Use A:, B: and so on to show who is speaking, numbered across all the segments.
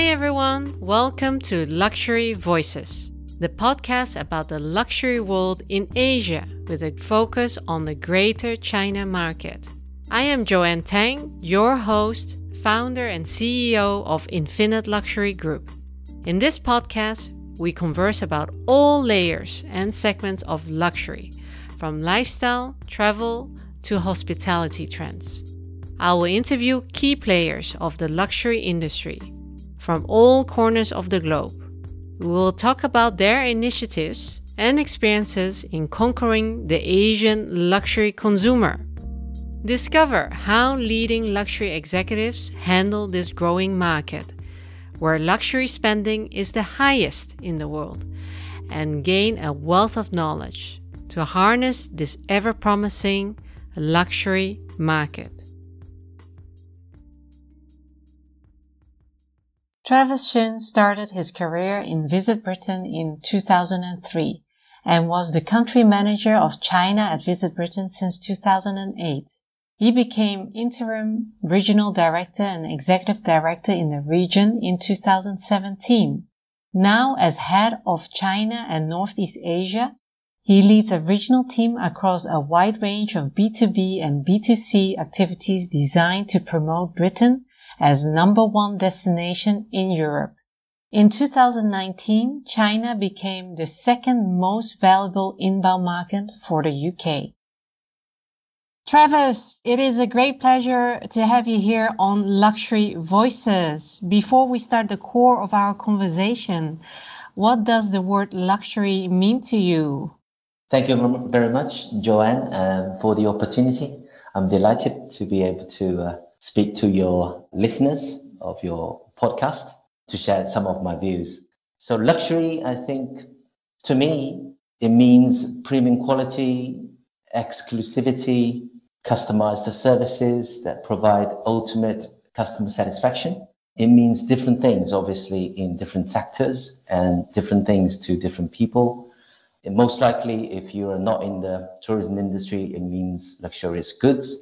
A: Hi, everyone. Welcome to Luxury Voices, the podcast about the luxury world in Asia with a focus on the greater China market. I am Joanne Tang, your host, founder, and CEO of Infinite Luxury Group. In this podcast, we converse about all layers and segments of luxury, from lifestyle, travel, to hospitality trends. I will interview key players of the luxury industry from all corners of the globe. We will talk about their initiatives and experiences in conquering the Asian luxury consumer. Discover how leading luxury executives handle this growing market, where luxury spending is the highest in the world, and gain a wealth of knowledge to harness this ever promising luxury market. Travis Qin started his career in Visit Britain in 2003 and was the country manager of China at Visit Britain since 2008. He became interim regional director and executive director in the region in 2017. Now as head of China and Northeast Asia, he leads a regional team across a wide range of B2B and B2C activities designed to promote Britain as number one destination in Europe. In 2019, China became the second most valuable inbound market for the UK. Travis, it is a great pleasure to have you here on Luxury Voices. Before we start the core of our conversation, what does the word luxury mean to you?
B: Thank you very much, Joanne, uh, for the opportunity. I'm delighted to be able to uh, speak to your listeners of your podcast to share some of my views. So luxury, I think to me, it means premium quality, exclusivity, customized services that provide ultimate customer satisfaction. It means different things, obviously, in different sectors and different things to different people. And most likely, if you are not in the tourism industry, it means luxurious goods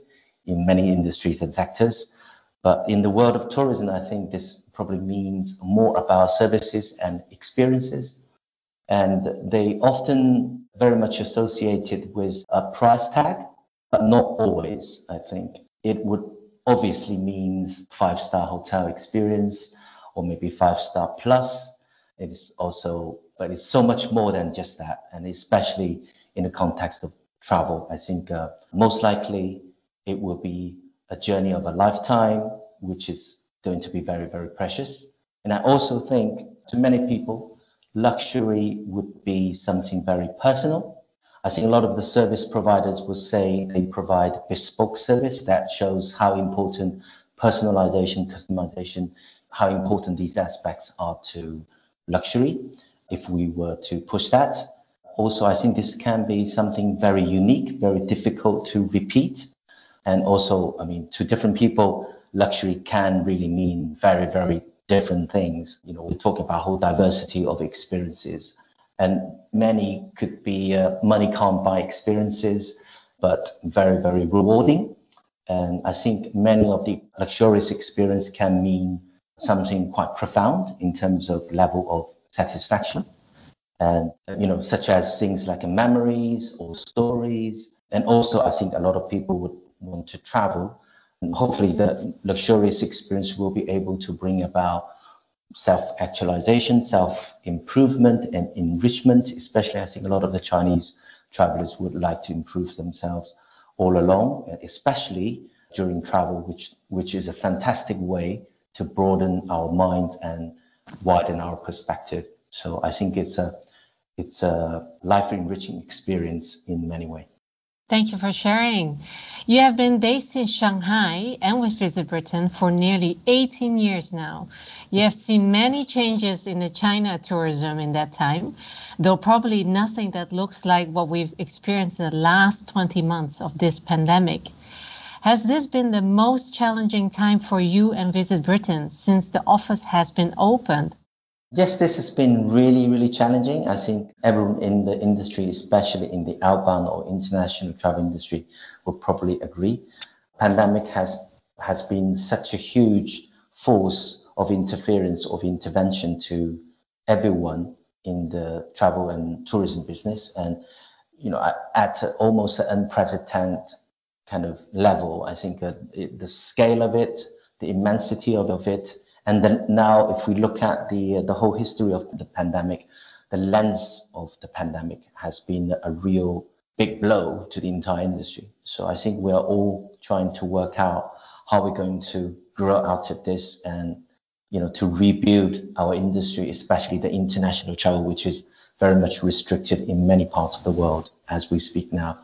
B: in many industries and sectors. But in the world of tourism, I think this probably means more about services and experiences. And they often very much associated with a price tag, but not always, I think. It would obviously means five star hotel experience or maybe five star plus. It is also, but it's so much more than just that. And especially in the context of travel, I think uh, most likely it will be a journey of a lifetime, which is going to be very, very precious. And I also think to many people, luxury would be something very personal. I think a lot of the service providers will say they provide bespoke service that shows how important personalization, customization, how important these aspects are to luxury. If we were to push that, also, I think this can be something very unique, very difficult to repeat. And also, I mean, to different people, luxury can really mean very, very different things. You know, we talk about a whole diversity of experiences, and many could be uh, money can't buy experiences, but very, very rewarding. And I think many of the luxurious experience can mean something quite profound in terms of level of satisfaction. And, you know, such as things like memories or stories. And also, I think a lot of people would want to travel. And hopefully, the luxurious experience will be able to bring about self actualization, self improvement, and enrichment. Especially, I think a lot of the Chinese travelers would like to improve themselves all along, especially during travel, which, which is a fantastic way to broaden our minds and widen our perspective. So I think it's a it's a life enriching experience in many ways.
A: Thank you for sharing. You have been based in Shanghai and with Visit Britain for nearly 18 years now. You have seen many changes in the China tourism in that time, though probably nothing that looks like what we've experienced in the last 20 months of this pandemic. Has this been the most challenging time for you and Visit Britain since the office has been opened?
B: Yes, this has been really, really challenging. I think everyone in the industry, especially in the outbound or international travel industry, will probably agree. Pandemic has has been such a huge force of interference, of intervention to everyone in the travel and tourism business. And, you know, at, almost an unprecedented kind of level, I think uh, it, the scale of it, the immensity of it, and then now if we look at the, uh, the whole history of the pandemic, the lens of the pandemic has been a real big blow to the entire industry. So I think we're all trying to work out how we're going to grow out of this and you know to rebuild our industry, especially the international travel, which is very much restricted in many parts of the world as we speak now.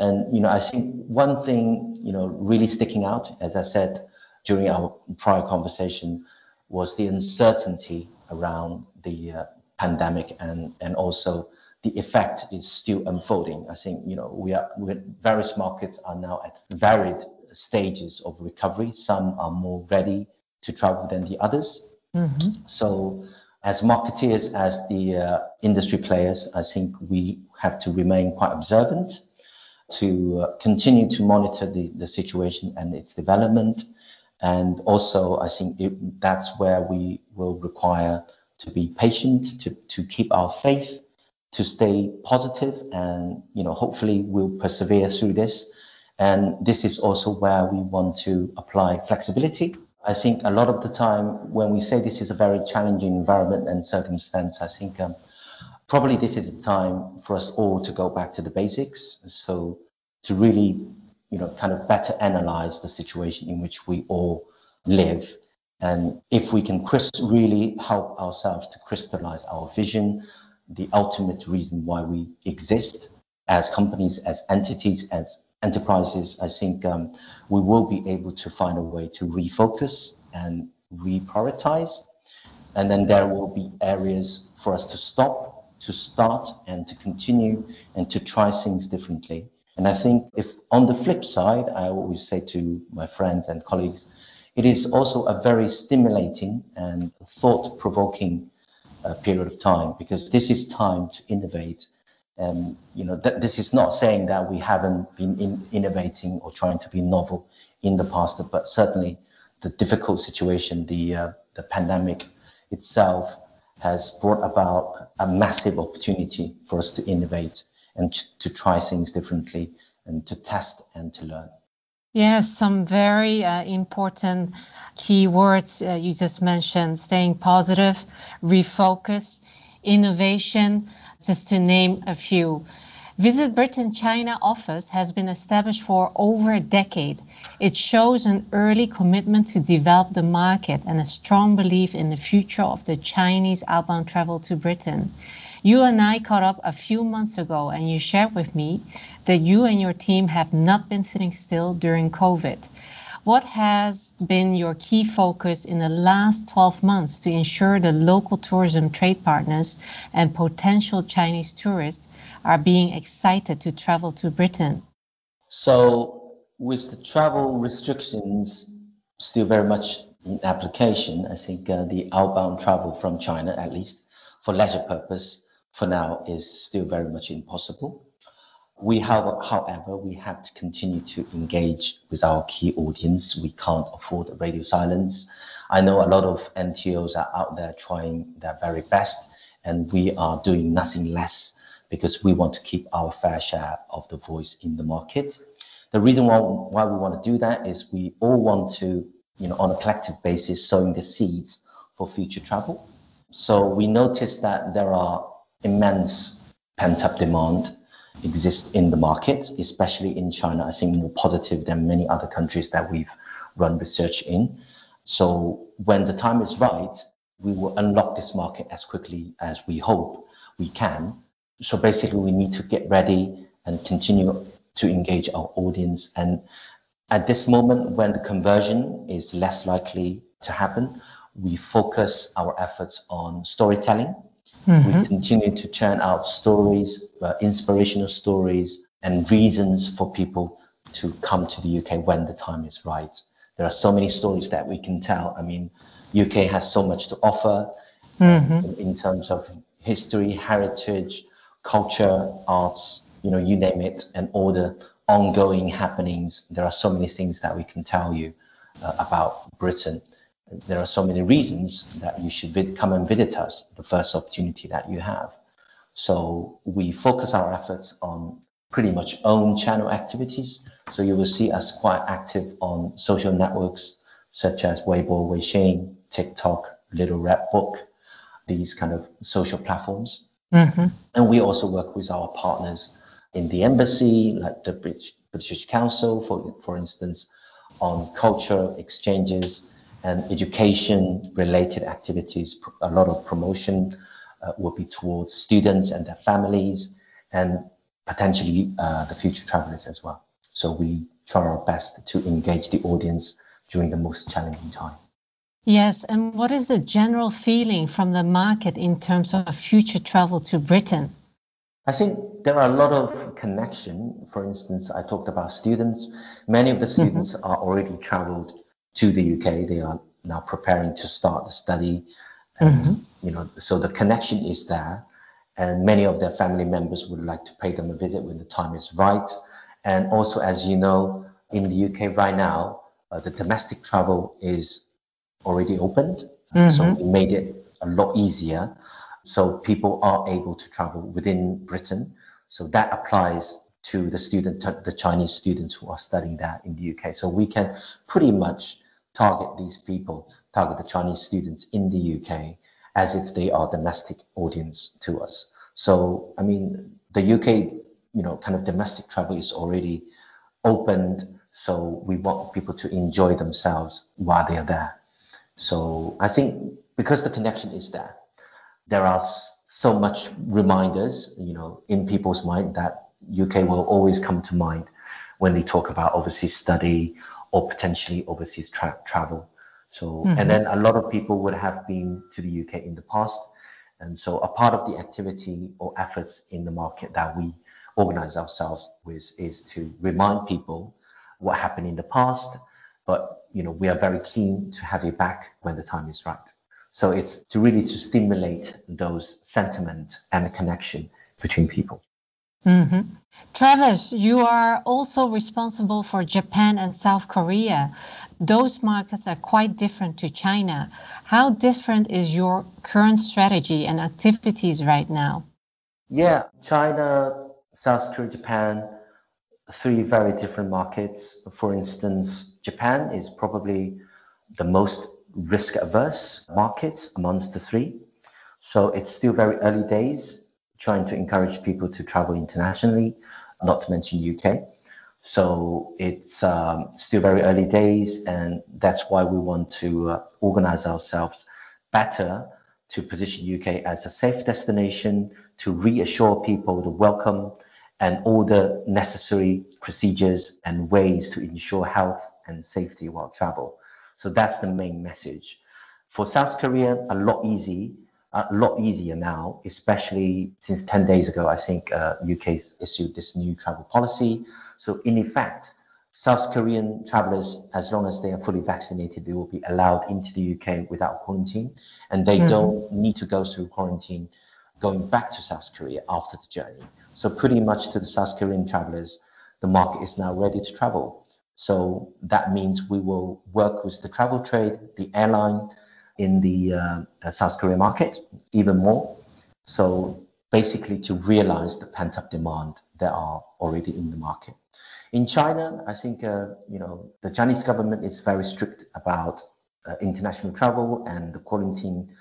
B: And you know, I think one thing you know really sticking out, as I said during our prior conversation, was the uncertainty around the uh, pandemic and and also the effect is still unfolding. I think you know we are various markets are now at varied stages of recovery. Some are more ready to travel than the others. Mm-hmm. So, as marketeers, as the uh, industry players, I think we have to remain quite observant to uh, continue to monitor the, the situation and its development. And also, I think it, that's where we will require to be patient, to, to keep our faith, to stay positive, and you know, hopefully, we'll persevere through this and this is also where we want to apply flexibility. I think a lot of the time when we say this is a very challenging environment and circumstance, I think um, probably this is a time for us all to go back to the basics. So to really, you know, kind of better analyze the situation in which we all live. And if we can really help ourselves to crystallize our vision, the ultimate reason why we exist as companies, as entities, as enterprises, I think um, we will be able to find a way to refocus and reprioritize. And then there will be areas for us to stop, to start, and to continue and to try things differently. And I think if on the flip side, I always say to my friends and colleagues, it is also a very stimulating and thought provoking uh, period of time because this is time to innovate. Um, you know, th- this is not saying that we haven't been in- innovating or trying to be novel in the past, but certainly the difficult situation, the uh, the pandemic itself, has brought about a massive opportunity for us to innovate and to, try things differently and to test and to learn.
A: Yes, some very uh, important key words uh, you just mentioned staying positive, refocus, innovation, just to name a few. Visit Britain China office has been established for over a decade. It shows an early commitment to develop the market and a strong belief in the future of the Chinese outbound travel to Britain. You and I caught up a few months ago, and you shared with me that you and your team have not been sitting still during COVID. What has been your key focus in the last 12 months to ensure the local tourism trade partners and potential Chinese tourists are being excited to travel to Britain?
B: So, with the travel restrictions still very much in application, I think uh, the outbound travel from China, at least for leisure purpose, for now is still very much impossible. We have, however, we have to continue to engage with our key audience. We can't afford radio silence. I know a lot of NTOs are out there trying their very best, and we are doing nothing less because we want to keep our fair share of the voice in the market. The reason why, why we want to do that is we all want to, you know, on a collective basis, sowing the seeds for future travel. So we noticed that there are immense pent up demand exists in the market, especially in China, I think more positive than many other countries that we've run research in. So when the time is right, we will unlock this market as quickly as we hope we can. So basically, we need to get ready and continue to engage our audience. And at this moment, when the conversion is less likely to happen, we focus our efforts on storytelling Mm-hmm. We continue to churn out stories, uh, inspirational stories, and reasons for people to come to the UK when the time is right. There are so many stories that we can tell. I mean, UK has so much to offer mm-hmm. in, in terms of history, heritage, culture, arts, you know, you name it, and all the ongoing happenings. There are so many things that we can tell you uh, about Britain. There are so many reasons that you should vid- come and visit us the first opportunity that you have. So we focus our efforts on pretty much own channel activities. So you will see us quite active on social networks such as Weibo, Weixin, TikTok, Little Red Book, these kind of social platforms. Mm-hmm. And we also work with our partners in the embassy, like the British, British Council, for, for instance, on cultural exchanges and education related activities. A lot of promotion uh, will be towards students and their families and potentially uh, the future travelers as well. So we try our best to engage the audience during the most challenging time.
A: Yes, and what is the general feeling from the market in terms of future travel to Britain?
B: I think there are a lot of connection. For instance, I talked about students. Many of the mm-hmm. students mm-hmm. are already traveled to the UK. They are now preparing to start the study. And, mm-hmm. you know, so the connection is there. And many of their family members would like to pay them a visit when the time is right. And also, as you know, in the UK right now, uh, the domestic travel is already opened. Mm-hmm. So we made it a lot easier. So people are able to travel within Britain. So that applies to the student, the Chinese students who are studying there in the UK. So we can pretty much target these people, target the Chinese students in the UK as if they are domestic audience to us. So, I mean, the UK, you know, kind of domestic travel is already opened. So we want people to enjoy themselves while they are there. So I think because the connection is there, there are so much reminders, you know, in people's mind that UK will always come to mind when they talk about overseas study or potentially overseas tra- travel. So, mm-hmm. and then a lot of people would have been to the UK in the past. And so a part of the activity or efforts in the market that we organize ourselves with is to remind people what happened in the past, but you know, we are very keen to have you back when the time is right. So it's to really to stimulate those sentiment and the connection between people.
A: Mm-hmm. Travis, you are also responsible for Japan and South Korea. Those markets are quite different to China. How different is your current strategy and activities right now?
B: Yeah, China, South Korea, Japan, three very different markets. For instance, Japan is probably the most risk averse market amongst the three. So it's still very early days trying to encourage people to travel internationally, not to mention UK. So it's um, still very early days, and that's why we want to uh, organize ourselves better to position UK as a safe destination, to reassure people the welcome and all the necessary procedures and ways to ensure health and safety while travel. So that's the main message. For South Korea, a lot easy a lot easier now, especially since 10 days ago, I think uh, UK's issued this new travel policy. So in effect, South Korean travelers, as long as they are fully vaccinated, they will be allowed into the UK without quarantine, and they mm-hmm. don't need to go through quarantine going back to South Korea after the journey. So pretty much to the South Korean travelers, the market is now ready to travel. So that means we will work with the travel trade, the airline, in the uh, South Korea market even more. So basically to realize the pent up demand that are already in the market. In China, I think uh, you know the Chinese government is very strict about uh, international travel and the quarantine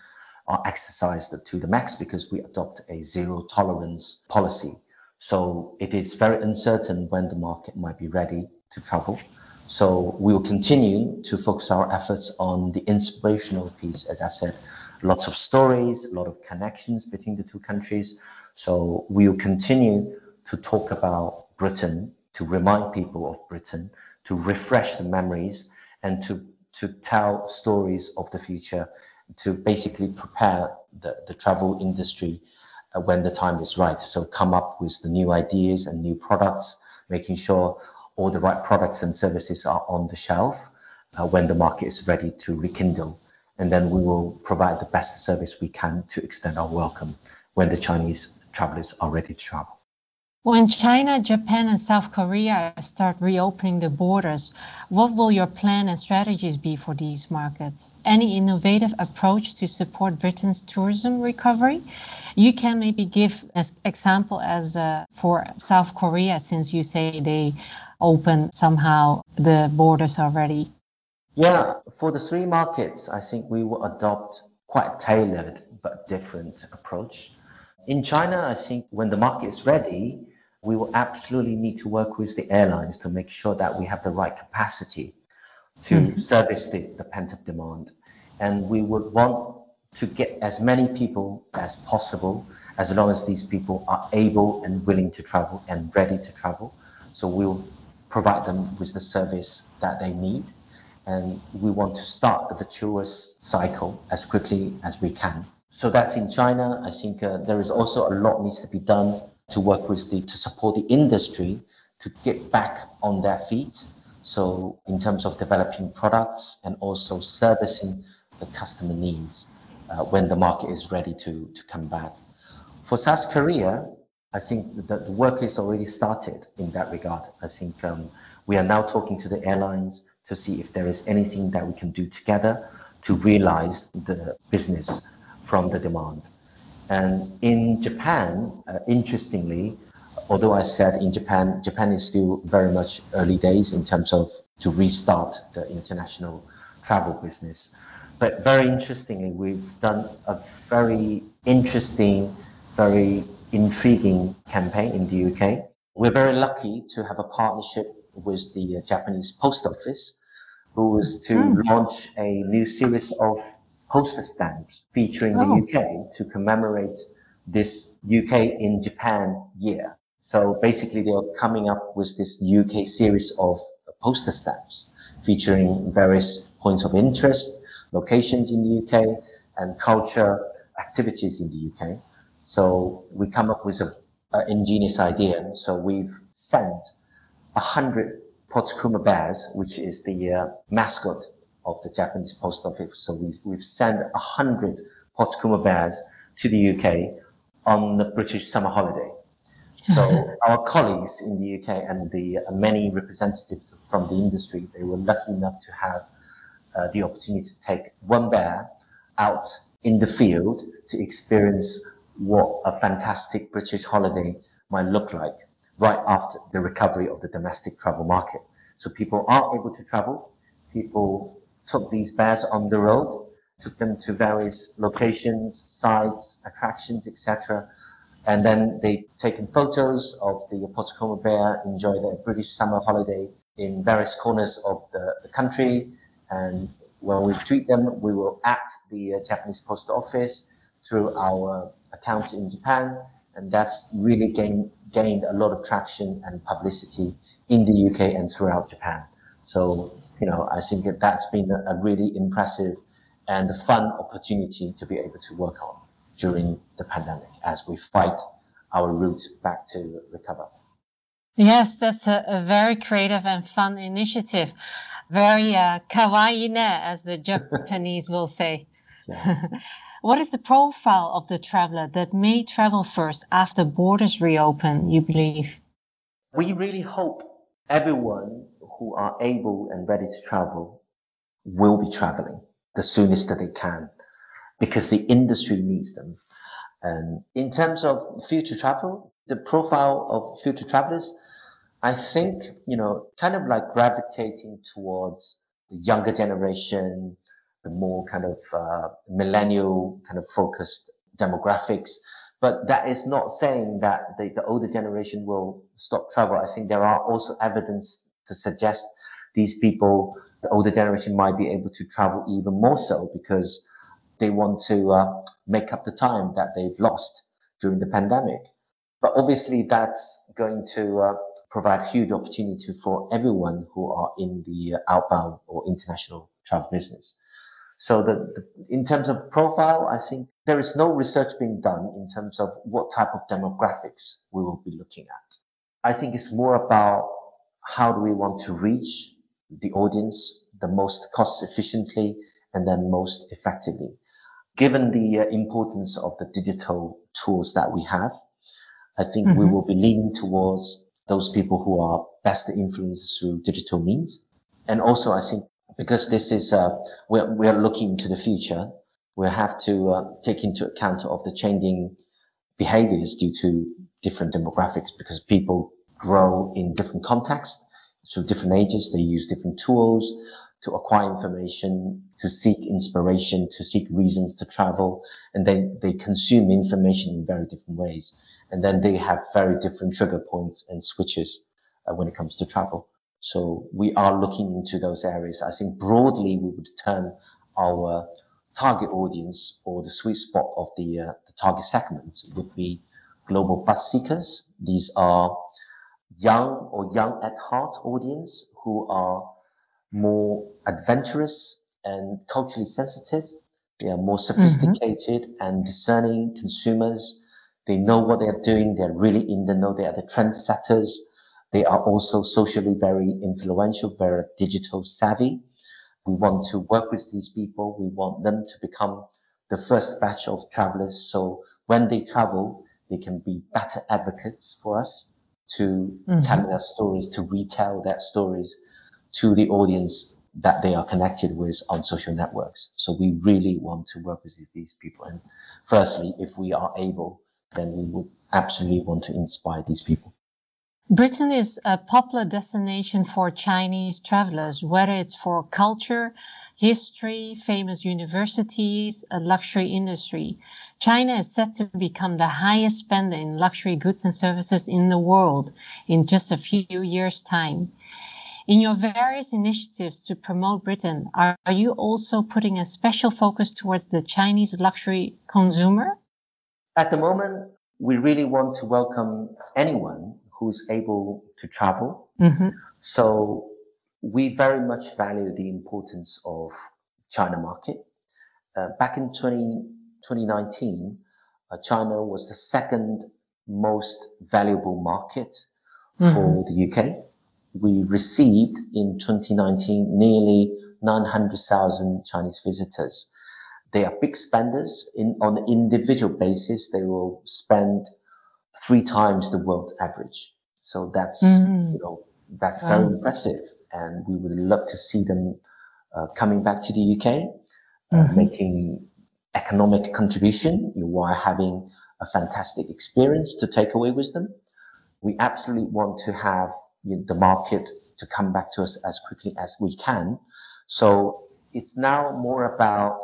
B: are exercised to the max because we adopt a zero tolerance policy. So it is very uncertain when the market might be ready to travel. So we will continue to focus our efforts on the inspirational piece, as I said, lots of stories, a lot of connections between the two countries. So we will continue to talk about Britain, to remind people of Britain, to refresh the memories, and to, to tell stories of the future, to basically prepare the, the travel industry uh, when the time is right. So come up with the new ideas and new products, making sure all the right products and services are on the shelf uh, when the market is ready to rekindle. And then we will provide the best service we can to extend our welcome when the Chinese travelers are ready to travel.
A: When China, Japan, and South Korea start reopening the borders, what will your plan and strategies be for these markets? Any innovative approach to support Britain's tourism recovery? You can maybe give an example as uh, for South Korea, since you say they open somehow the borders already.
B: Yeah, for the three markets, I think we will adopt quite tailored but different approach. In China, I think when the market is ready, we will absolutely need to work with the airlines to make sure that we have the right capacity to mm-hmm. service the, the pent up demand. And we would want to get as many people as possible, as long as these people are able and willing to travel and ready to travel. So we'll provide them with the service that they need. And we want to start the virtuous cycle as quickly as we can. So that's in China. I think uh, there is also a lot needs to be done to work with the to support the industry to get back on their feet. So in terms of developing products and also servicing the customer needs uh, when the market is ready to, to come back. For South Korea, I think that the work is already started in that regard. I think um, we are now talking to the airlines to see if there is anything that we can do together to realize the business from the demand. And in Japan, uh, interestingly, although I said in Japan, Japan is still very much early days in terms of to restart the international travel business. But very interestingly, we've done a very interesting, very intriguing campaign in the UK. We're very lucky to have a partnership with the uh, Japanese Post Office, who was to mm. launch a new series of poster stamps featuring oh. the UK to commemorate this UK in Japan year. So basically they are coming up with this UK series of poster stamps featuring various points of interest, locations in the UK and culture activities in the UK. So we come up with a, a ingenious idea. So we've sent a hundred Poskuma bears, which is the uh, mascot of the Japanese post office. So we've, we've sent a hundred Poskuma bears to the UK on the British summer holiday. So our colleagues in the UK and the uh, many representatives from the industry, they were lucky enough to have uh, the opportunity to take one bear out in the field to experience what a fantastic British holiday might look like right after the recovery of the domestic travel market. So people are able to travel. People took these bears on the road, took them to various locations, sites, attractions, etc. And then they taken photos of the Poskuma bear, enjoy their British summer holiday in various corners of the, the country. And when we tweet them, we will at the uh, Japanese Post Office through our account in Japan. And that's really gained, gained a lot of traction and publicity in the UK and throughout Japan. So you know, I think that that's been a, really impressive and a fun opportunity to be able to work on during the pandemic as we fight our route back to recover.
A: Yes, that's a, a very creative and fun initiative. Very uh, kawaii ne, as the Japanese will say. what is the profile of the traveler that may travel first after borders reopen, you believe?
B: We really hope everyone who are able and ready to travel will be traveling the soonest that they can because the industry needs them. And in terms of future travel, the profile of future travelers, I think, you know, kind of like gravitating towards the younger generation, the more kind of uh, millennial kind of focused demographics. But that is not saying that the, the older generation will stop travel. I think there are also evidence to suggest these people, the older generation might be able to travel even more so because they want to uh, make up the time that they've lost during the pandemic. But obviously that's going to uh, provide huge opportunity for everyone who are in the outbound or international travel business. So the, the, in terms of profile, I think there is no research being done in terms of what type of demographics we will be looking at. I think it's more about how do we want to reach the audience the most cost efficiently and then most effectively. Given the uh, importance of the digital tools that we have, I think mm-hmm. we will be leaning towards those people who are best influenced through digital means. And also, I think because this is, uh, we're, we're looking to the future, we have to uh, take into account of the changing behaviors due to different demographics because people grow in different contexts. So different ages, they use different tools to acquire information, to seek inspiration, to seek reasons to travel. And then they consume information in very different ways. And then they have very different trigger points and switches uh, when it comes to travel. So we are looking into those areas. I think broadly we would term our target audience or the sweet spot of the, uh, the target segment would be global Buzzseekers. These are young or young at heart audience who are more adventurous and culturally sensitive. They are more sophisticated mm-hmm. and discerning consumers. They know what they are doing. They're really in the know. They are the trendsetters. They are also socially very influential, very digital savvy. We want to work with these people. We want them to become the first batch of travelers. So when they travel, they can be better advocates for us to mm-hmm. tell their stories, to retell their stories to the audience that they are connected with on social networks. So we really want to work with these people. And firstly, if we are able, then we would absolutely want to inspire these people.
A: Britain is a popular destination for Chinese travelers, whether it's for culture, history, famous universities, a luxury industry. China is set to become the highest spender in luxury goods and services in the world in just a few years' time. In your various initiatives to promote Britain, are, are you also putting a special focus towards the Chinese luxury consumer?
B: At the moment, we really want to welcome anyone who's able to travel. Mm-hmm. So we very much value the importance of China market. Uh, back in 20, 2019, uh, China was the second most valuable market mm-hmm. for the UK. We received in 2019 nearly 900,000 Chinese visitors. They are big spenders in, on an individual basis. They will spend three times the world average. So that's, mm. you know, that's very impressive. And we would love to see them uh, coming back to the UK, uh, mm-hmm. making economic contribution while having a fantastic experience to take away with them. We absolutely want to have you know, the market to come back to us as quickly as we can. So it's now more about,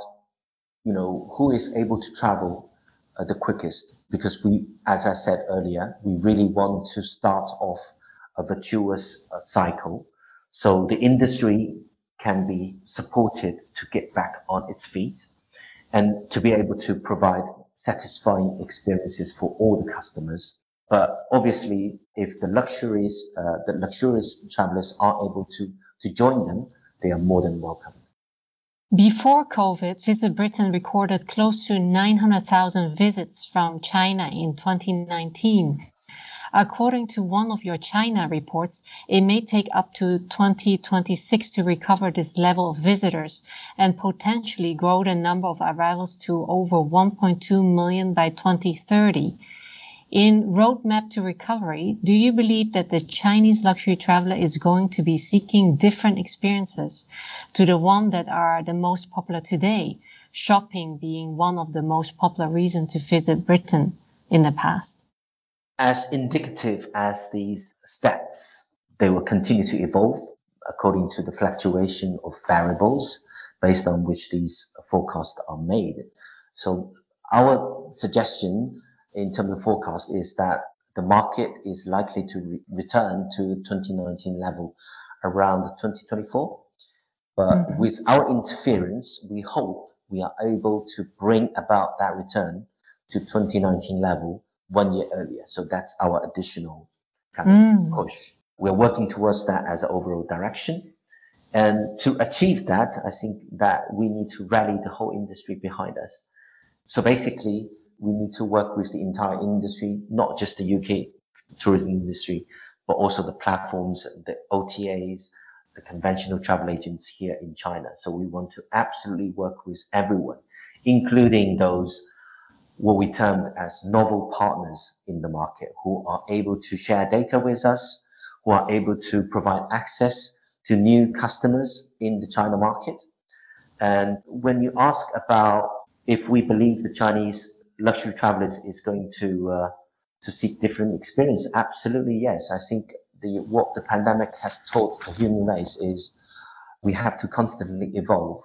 B: you know, who is able to travel uh, the quickest because we, as I said earlier, we really want to start off a virtuous uh, cycle. So the industry can be supported to get back on its feet and to be able to provide satisfying experiences for all the customers. But obviously, if the luxuries, uh, the luxurious travelers are able to, to join them, they are more than welcome.
A: Before COVID, Visit Britain recorded close to 900,000 visits from China in 2019. According to one of your China reports, it may take up to 2026 to recover this level of visitors and potentially grow the number of arrivals to over 1.2 million by 2030. In Roadmap to Recovery, do you believe that the Chinese luxury traveler is going to be seeking different experiences to the one that are the most popular today, shopping being one of the most popular reasons to visit Britain in the past?
B: As indicative as these stats, they will continue to evolve according to the fluctuation of variables based on which these forecasts are made. So our suggestion in terms of forecast is that the market is likely to re- return to 2019 level around 2024. But mm-hmm. with our interference, we hope we are able to bring about that return to 2019 level one year earlier. So that's our additional kind mm. of push. We're working towards that as an overall direction. And to achieve that, I think that we need to rally the whole industry behind us. So basically, we need to work with the entire industry, not just the UK tourism industry, but also the platforms, the OTAs, the conventional travel agents here in China. So we want to absolutely work with everyone, including those what we termed as novel partners in the market who are able to share data with us, who are able to provide access to new customers in the China market. And when you ask about if we believe the Chinese luxury travelers is going to uh, to seek different experience, absolutely yes. I think the what the pandemic has taught the human race is we have to constantly evolve,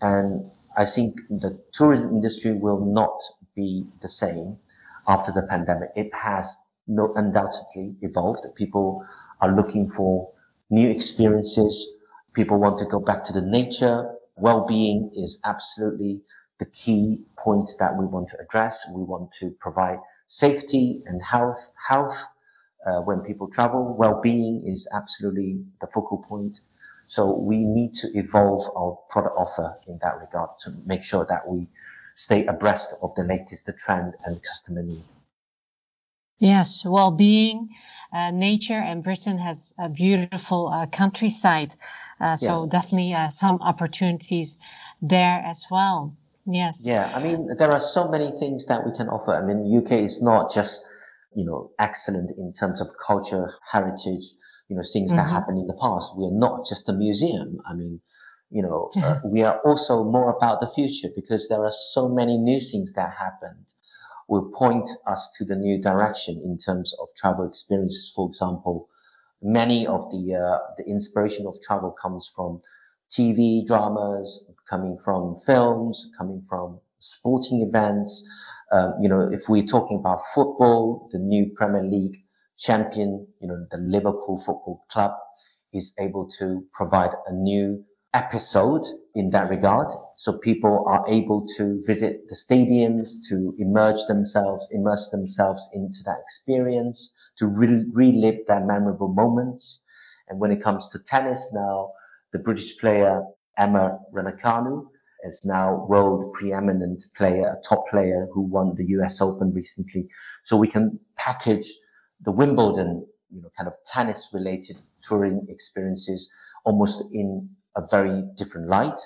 B: and I think the tourism industry will not be the same after the pandemic. It has no undoubtedly evolved. People are looking for new experiences. People want to go back to the nature. Well-being is absolutely the key point that we want to address. We want to provide safety and health, health uh, when people travel. Well-being is absolutely the focal point. So we need to evolve our product offer in that regard to make sure that we stay abreast of the latest the trend and customer need.
A: Yes, well-being, uh, nature, and Britain has a beautiful uh, countryside. Uh, so yes. definitely uh, some opportunities there as well. Yes.
B: Yeah, I mean, there are so many things that we can offer. I mean, UK is not just, you know, excellent in terms of culture, heritage, you know, things mm-hmm. that happened in the past. We are not just a museum. I mean, you know, uh, we are also more about the future because there are so many new things that happened will point us to the new direction in terms of travel experiences. For example, many of the uh, the inspiration of travel comes from TV dramas, coming from films, coming from sporting events. Um, you know, if we're talking about football, the new Premier League champion, you know, the Liverpool Football Club is able to provide a new episode in that regard. So people are able to visit the stadiums to immerse themselves, immerse themselves into that experience, to re- relive their memorable moments. And when it comes to tennis now, the British player Emma Raducanu is now world preeminent player, a top player who won the US Open recently. So we can package the Wimbledon, you know, kind of tennis related touring experiences almost in a very different light.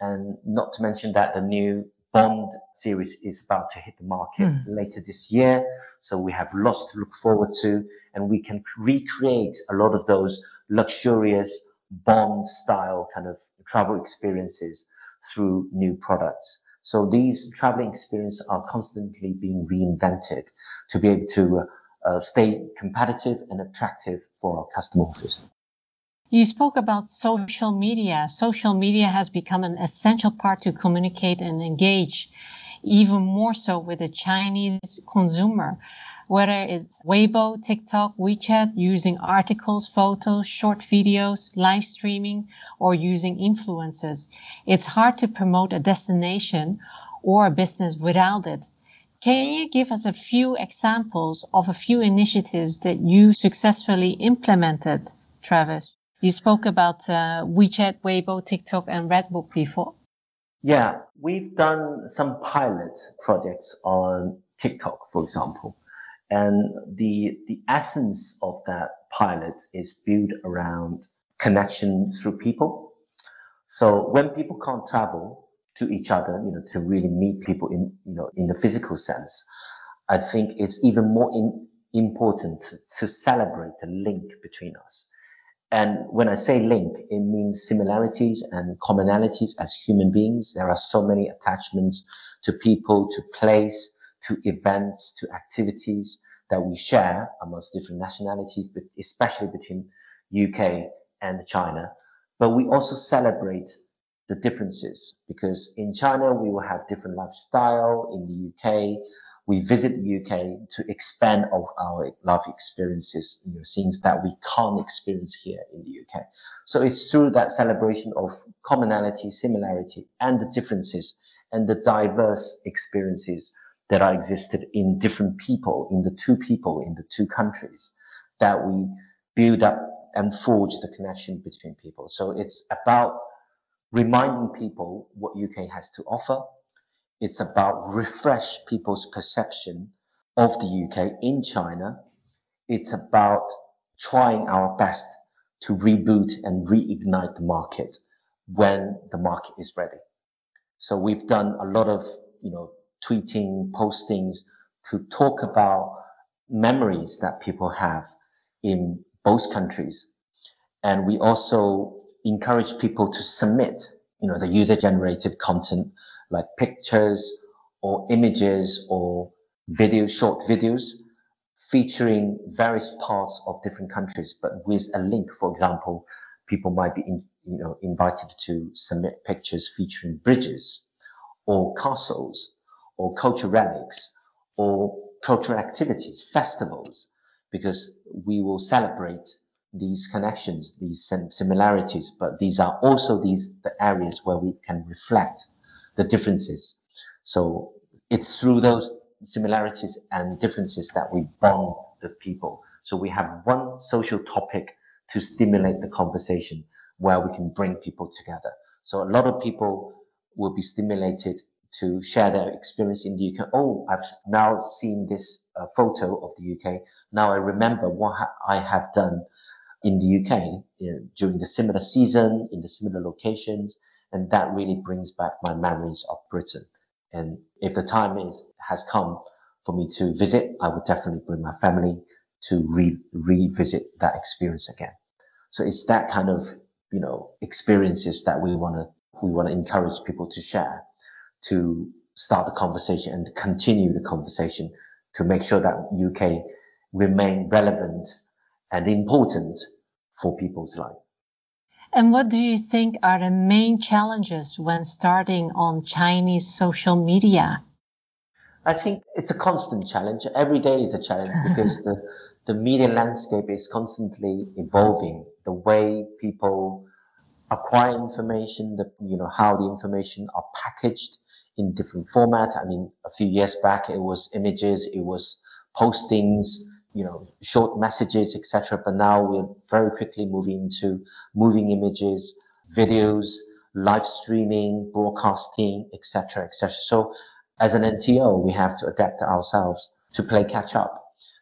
B: And not to mention that the new Bond series is about to hit the market mm. later this year. So we have lots to look forward to and we can recreate a lot of those luxurious Bond style kind of travel experiences through new products. So these traveling experiences are constantly being reinvented to be able to uh, stay competitive and attractive for our customers.
A: You spoke about social media. Social media has become an essential part to communicate and engage, even more so with the Chinese consumer. Whether it's Weibo, TikTok, WeChat, using articles, photos, short videos, live streaming, or using influencers. It's hard to promote a destination or a business without it. Can you give us a few examples of a few initiatives that you successfully implemented, Travis? You spoke about uh, WeChat, Weibo, TikTok, and Redbook before.
B: Yeah, we've done some pilot projects on TikTok, for example. And the, the essence of that pilot is built around connection through people. So when people can't travel to each other, you know, to really meet people in, you know, in the physical sense, I think it's even more in, important to, to celebrate the link between us. And when I say link, it means similarities and commonalities as human beings. There are so many attachments to people, to place, to events, to activities that we share amongst different nationalities, but especially between UK and China. But we also celebrate the differences because in China, we will have different lifestyle. In the UK, we visit the UK to expand of our life experiences, you know, things that we can't experience here in the UK. So it's through that celebration of commonality, similarity, and the differences and the diverse experiences that are existed in different people, in the two people, in the two countries, that we build up and forge the connection between people. So it's about reminding people what UK has to offer it's about refresh people's perception of the UK in China. It's about trying our best to reboot and reignite the market when the market is ready. So we've done a lot of, you know, tweeting, postings to talk about memories that people have in both countries. And we also encourage people to submit, you know, the user generated content like pictures or images or videos, short videos featuring various parts of different countries, but with a link. For example, people might be, in, you know, invited to submit pictures featuring bridges or castles or cultural relics or cultural activities, festivals, because we will celebrate these connections, these similarities, but these are also these the areas where we can reflect the differences. So it's through those similarities and differences that we bond the people. So we have one social topic to stimulate the conversation where we can bring people together. So a lot of people will be stimulated to share their experience in the UK. Oh, I've now seen this uh, photo of the UK. Now I remember what ha- I have done in the UK you during the similar season, in the similar locations. And that really brings back my memories of Britain. And if the time is, has come for me to visit, I would definitely bring my family to re- revisit that experience again. So it's that kind of, you know, experiences that we want to, we want to encourage people to share to start the conversation and continue the conversation to make sure that UK remain relevant and important for people's life.
A: And what do you think are the main challenges when starting on Chinese social media?
B: I think it's a constant challenge. Every day is a challenge because the, the media landscape is constantly evolving. The way people acquire information, the, you know, how the information are packaged in different formats. I mean, a few years back, it was images, it was postings, you know, short messages, etc. But now we're very quickly moving to moving images, videos, live streaming, broadcasting, etc., etc. So as an NTO, we have to adapt ourselves to play catch up.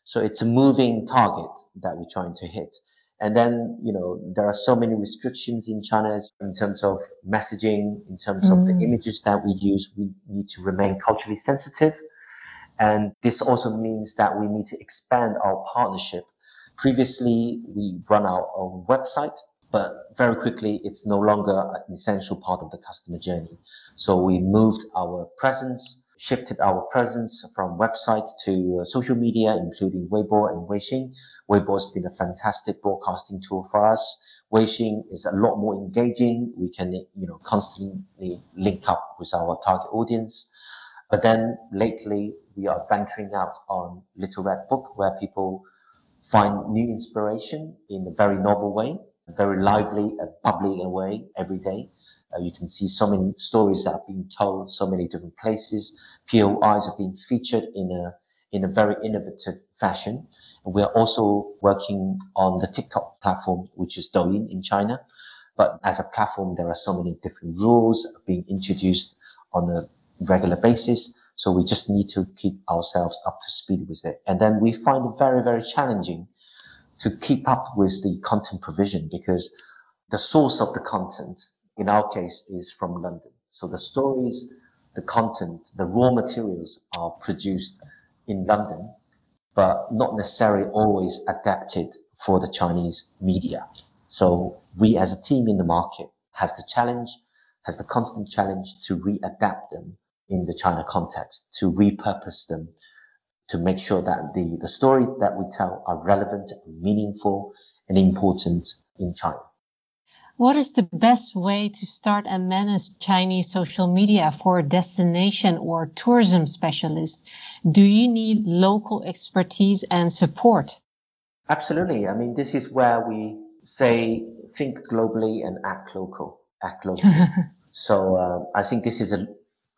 B: So it's a moving target that we're trying to hit. And then, you know, there are so many restrictions in China in terms of messaging, in terms mm. of the mm. images that we use. We need to remain culturally sensitive and this also means that we need to expand our partnership. Previously, we run our own website, but very quickly, it's no longer an essential part of the customer journey. So we moved our presence, shifted our presence from website to uh, social media, including Weibo and Weixin. Weibo has been a fantastic broadcasting tool for us. Weixin is a lot more engaging. We can, you know, constantly link up with our target audience. But then lately, we are venturing out on Little Red Book, where people find new inspiration in a very novel way, a very lively and bubbly way every day. Uh, you can see so many stories that are being told, so many different places. POIs are being featured in a in a very innovative fashion. We are also working on the TikTok platform, which is Douyin in China. But as a platform, there are so many different rules being introduced on a regular basis. So we just need to keep ourselves up to speed with it. And then we find it very, very challenging to keep up with the content provision because the source of the content in our case is from London. So the stories, the content, the raw materials are produced in London, but not necessarily always adapted for the Chinese media. So we as a team in the market has the challenge, has the constant challenge to readapt them in the China context, to repurpose them, to make sure that the, the stories that we tell are relevant, meaningful, and important in China.
A: What is the best way to start and manage Chinese social media for a destination or tourism specialist? Do you need local expertise and support?
B: Absolutely. I mean, this is where we say think globally and act local. Act locally. so uh, I think this is a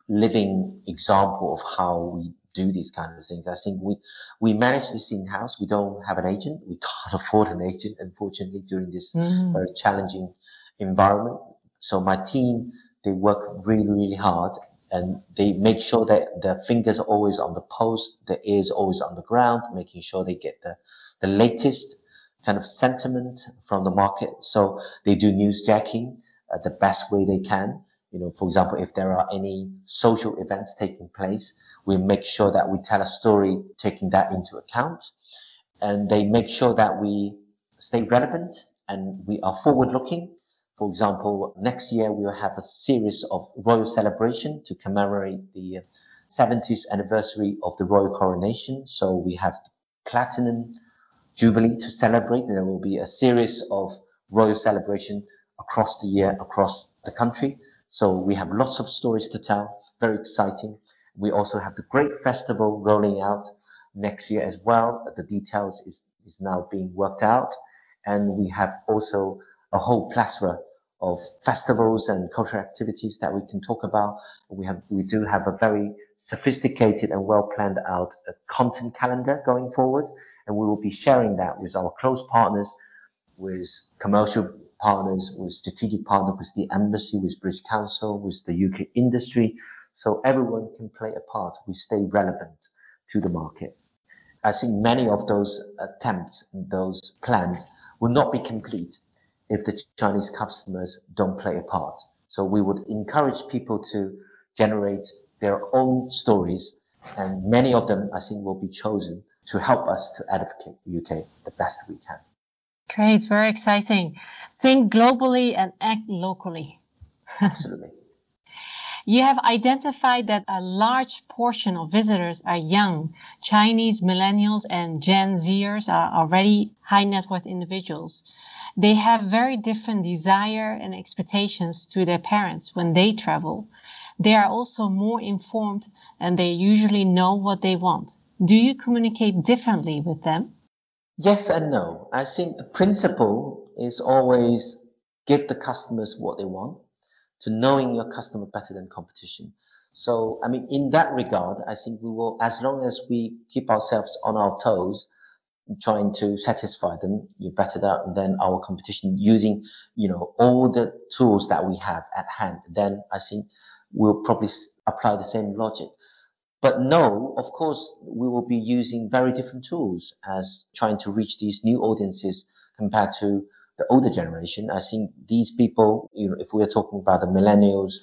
B: living example of how we do these kind of things. I think we we manage this in house. We don't have an agent. We can't afford an agent, unfortunately, during this mm. very challenging environment. So my team they work really really hard and they make sure that their fingers are always on the pulse, their ears always on the ground, making sure they get the the latest kind of sentiment from the market. So they do newsjacking uh, the best way they can You know, for example, if there are any social events taking place, we make sure that we tell a story taking that into account. And they make sure that we stay relevant and we are forward looking. For example, next year we will have a series of royal celebration to commemorate the uh, 70th anniversary of the royal coronation. So we have the platinum jubilee to celebrate. There will be a series of royal celebration across the year, across the country. So we have lots of stories to tell. Very exciting. We also have the great festival rolling out next year as well. The details is, is now being worked out. And we have also a whole plethora of festivals and cultural activities that we can talk about. We have, we do have a very sophisticated and well planned out uh, content calendar going forward. And we will be sharing that with our close partners, with commercial partners, with strategic partners, with the embassy, with British Council, with the UK industry. So everyone can play a part. We stay relevant to the market. I think many of those attempts, and those plans will not be complete if the Chinese customers don't play a part. So we would encourage people to generate their own stories, and many of them, I think, will be chosen to help us to advocate the UK the best we can.
A: Great, very exciting. Think globally and act locally.
B: Absolutely.
A: You have identified that a large portion of visitors are young. Chinese millennials and Gen Zers are already high net worth individuals. They have very different desire and expectations to their parents when they travel. They are also more informed and they usually know what they want. Do you communicate differently with them?
B: Yes and no. I think the principle is always give the customers what they want to knowing your customer better than competition. So, I mean, in that regard, I think we will, as long as we keep ourselves on our toes, trying to satisfy them you better than our competition using, you know, all the tools that we have at hand, then I think we'll probably apply the same logic. But no, of course, we will be using very different tools as trying to reach these new audiences compared to the older generation. I think these people, you know, if we're talking about the millennials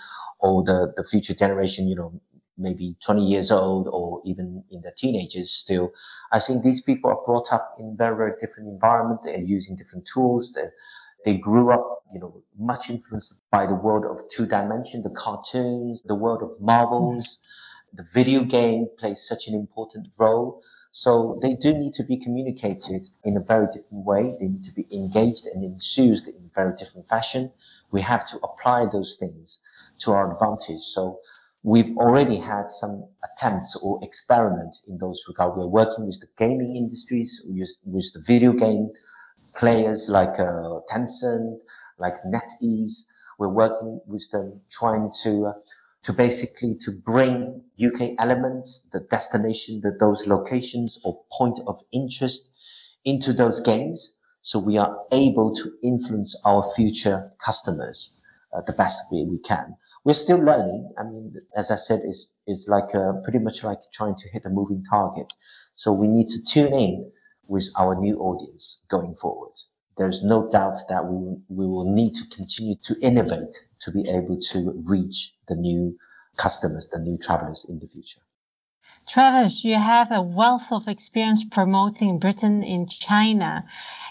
B: or the, the future generation, you know, maybe 20 years old or even in the teenagers still, I think these people are brought up in very, very different environment. They're using different tools. They, they grew up, you know, much influenced by the world of two dimension, the cartoons, the world of Marvels. The video game plays such an important role. So they do need to be communicated in a very different way. They need to be engaged and enthused in a very different fashion. We have to apply those things to our advantage. So we've already had some attempts or experiment in those regards. We're working with the gaming industries, with, with the video game players like uh, Tencent, like NetEase. We're working with them trying to uh, to basically to bring UK elements, the destination, the, those locations or point of interest into those games. So we are able to influence our future customers uh, the best way we can. We're still learning. I mean, as I said, it's, it's like a, pretty much like trying to hit a moving target. So we need to tune in with our new audience going forward there's no doubt that we, we will need to continue to innovate to be able to reach the new customers, the new travelers in the future.
A: Travis, you have a wealth of experience promoting Britain in China.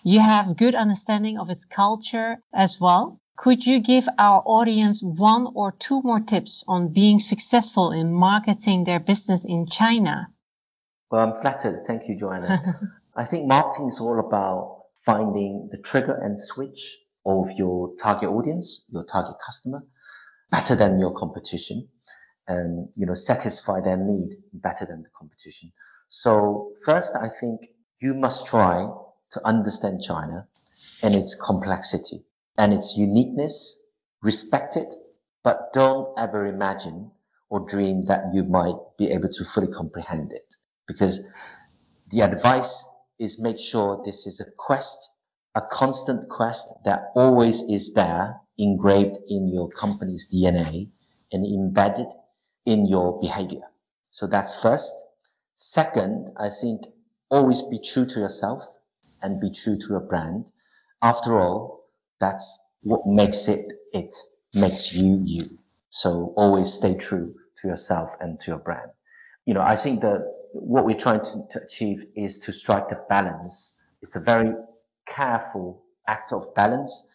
A: You have good understanding of its culture as well. Could you give our audience one or two more tips on being successful in marketing their business in China?
B: Well, I'm flattered. Thank you, Joanna. I think marketing is all about finding the trigger and switch of your target audience, your target customer, better than your competition and, you know, satisfy their need better than the competition. So first, I think you must try to understand China and its complexity and its uniqueness, respect it, but don't ever imagine or dream that you might be able to fully comprehend it because the advice is make sure this is a quest, a constant quest that always is there, engraved in your company's DNA and embedded in your behavior. So that's first. Second, I think always be true to yourself and be true to your brand. After all, that's what makes it, it makes you you. So always stay true to yourself and to your brand. You know, I think that what we're trying to, to achieve is to strike the balance. It's a very careful act of balance,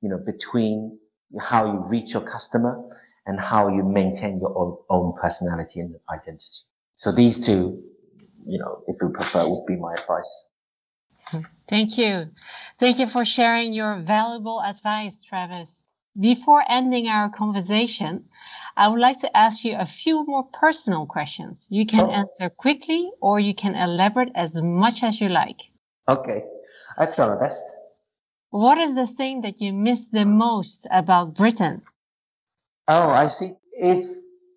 B: you know, between how you reach your customer and how you maintain your own, own personality and identity. So these two, you know, if you prefer, would be my advice.
A: Thank you. Thank you for sharing your valuable advice, Travis. Before ending our conversation, I would like to ask you a few more personal questions. You can oh. answer quickly or you can elaborate as much as you like.
B: Okay, I try my best.
A: What is the thing that you miss the most about Britain?
B: Oh, I think if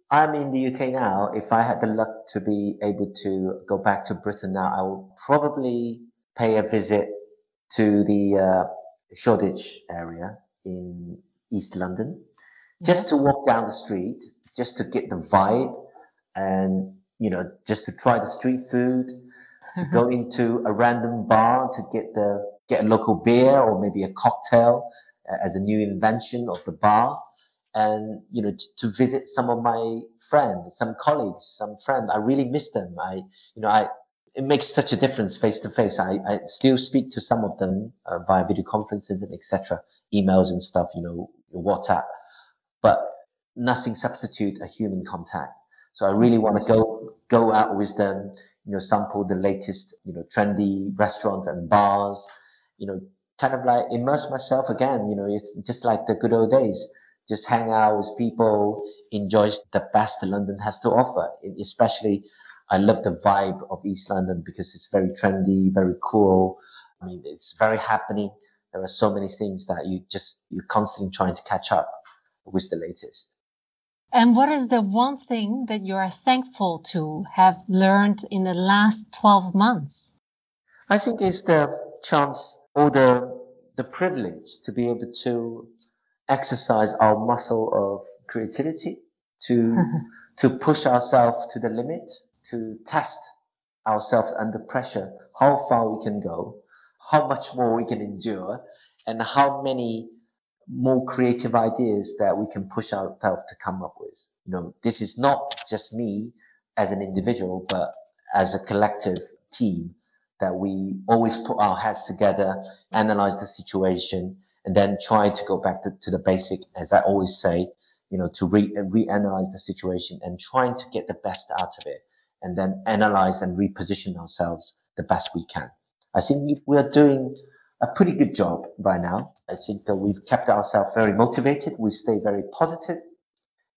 B: I'm in the UK now, if I had the luck to be able to go back to Britain now, I would probably pay a visit to the uh, Shoreditch area in East London, just to walk down the street, just to get the vibe, and you know, just to try the street food, to go into a random bar to get the get a local beer or maybe a cocktail uh, as a new invention of the bar, and you know, t- to visit some of my friends, some colleagues, some friends. I really miss them. I, you know, I it makes such a difference face to face. I, I still speak to some of them uh, via video conferences and etc emails and stuff, you know, WhatsApp, but nothing substitute a human contact. So I really want to go, go out with them, you know, sample the latest, you know, trendy restaurants and bars, you know, kind of like immerse myself again, you know, it's just like the good old days. Just hang out with people, enjoy the best London has to offer. Especially, I love the vibe of East London because it's very trendy, very cool. I mean, it's very happening there are so many things that you just you're constantly trying to catch up with the latest.
A: And what is the one thing that you are thankful to have learned in the last 12 months?
B: I think it's the chance or the, the privilege to be able to exercise our muscle of creativity, to, to push ourselves to the limit, to test ourselves under pressure, how far we can go, how much more we can endure and how many more creative ideas that we can push ourselves to come up with. You know, this is not just me as an individual, but as a collective team that we always put our heads together, analyze the situation, and then try to go back to, to the basic, as I always say, you know, to re, reanalyze the situation and trying to get the best out of it, and then analyze and reposition ourselves the best we can. I think we are doing a pretty good job by now. I think that we've kept ourselves very motivated. We stay very positive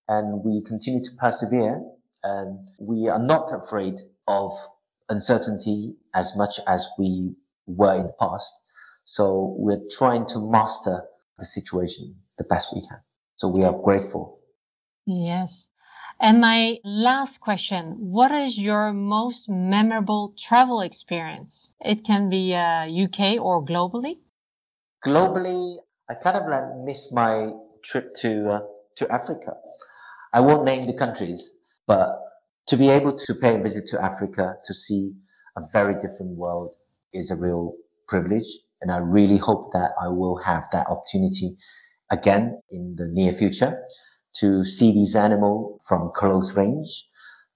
B: and we continue to persevere. And we are not afraid of uncertainty as much as we were in the past. So we're trying to master the situation the best we can. So we are grateful.
A: Yes. And my last question, what is your most memorable travel experience? It can be uh, UK or globally.
B: Globally, I kind of like miss my trip to uh, to Africa. I won't name the countries, but to be able to pay a visit to Africa to see a very different world is a real privilege. And I really hope that I will have that opportunity again in the near future to see these animals from close range,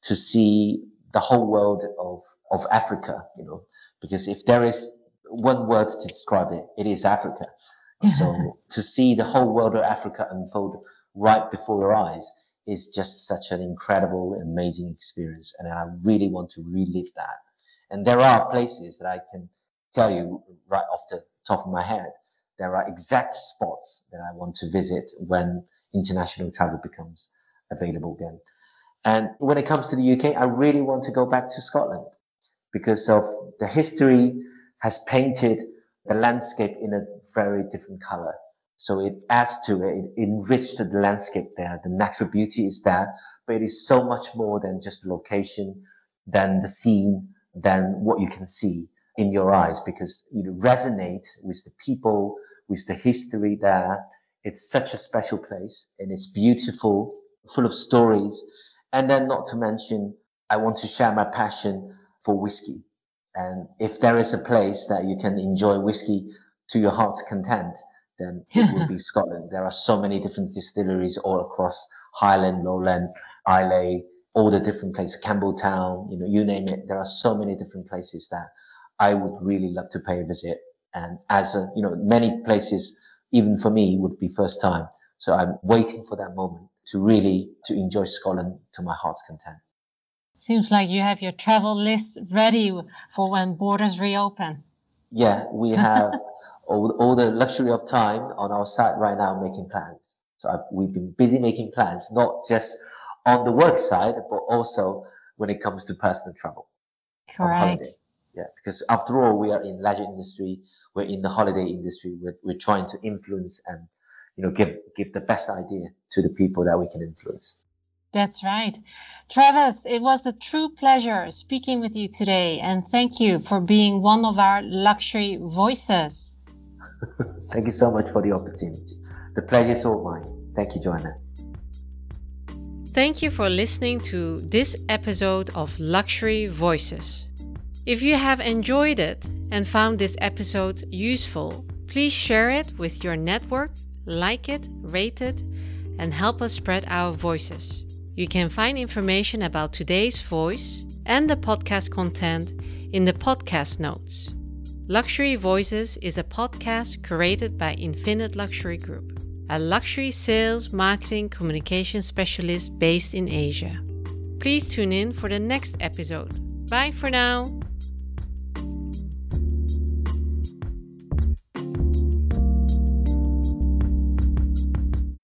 B: to see the whole world of, of Africa, you know, because if there is one word to describe it, it is Africa. So to see the whole world of Africa unfold right before your eyes is just such an incredible, amazing experience. And I really want to relive that. And there are places that I can tell you right off the top of my head. There are exact spots that I want to visit when international travel becomes available again. And when it comes to the UK, I really want to go back to Scotland because of the history has painted the landscape in a very different color. So it adds to it, it enriched the landscape there. The natural beauty is there, but it is so much more than just the location, than the scene, than what you can see in your eyes because you resonate with the people, with the history there, it's such a special place and it's beautiful, full of stories. And then not to mention, I want to share my passion for whiskey. And if there is a place that you can enjoy whiskey to your heart's content, then it would be Scotland. There are so many different distilleries all across Highland, Lowland, Islay, all the different places, Campbeltown, you know, you name it. There are so many different places that I would really love to pay a visit. And as a, you know, many places, even for me, would be first time. So I'm waiting for that moment to really to enjoy Scotland to my heart's content.
A: Seems like you have your travel list ready for when borders reopen.
B: Yeah, we have all, all the luxury of time on our side right now making plans. So I've, we've been busy making plans, not just on the work side, but also when it comes to personal travel.
A: Correct.
B: Yeah, because after all, we are in leisure industry, we're in the holiday industry, we're, we're trying to influence and you know give give the best idea to the people that we can influence.
A: That's right. Travis, it was a true pleasure speaking with you today, and thank you for being one of our luxury voices.
B: thank you so much for the opportunity. The pleasure is all mine. Thank you, Joanna.
A: Thank you for listening to this episode of Luxury Voices. If you have enjoyed it and found this episode useful, please share it with your network, like it, rate it, and help us spread our voices. You can find information about today's voice and the podcast content in the podcast notes. Luxury Voices is a podcast curated by Infinite Luxury Group a luxury sales, marketing, communication specialist based in Asia. Please tune in for the next episode. Bye for now.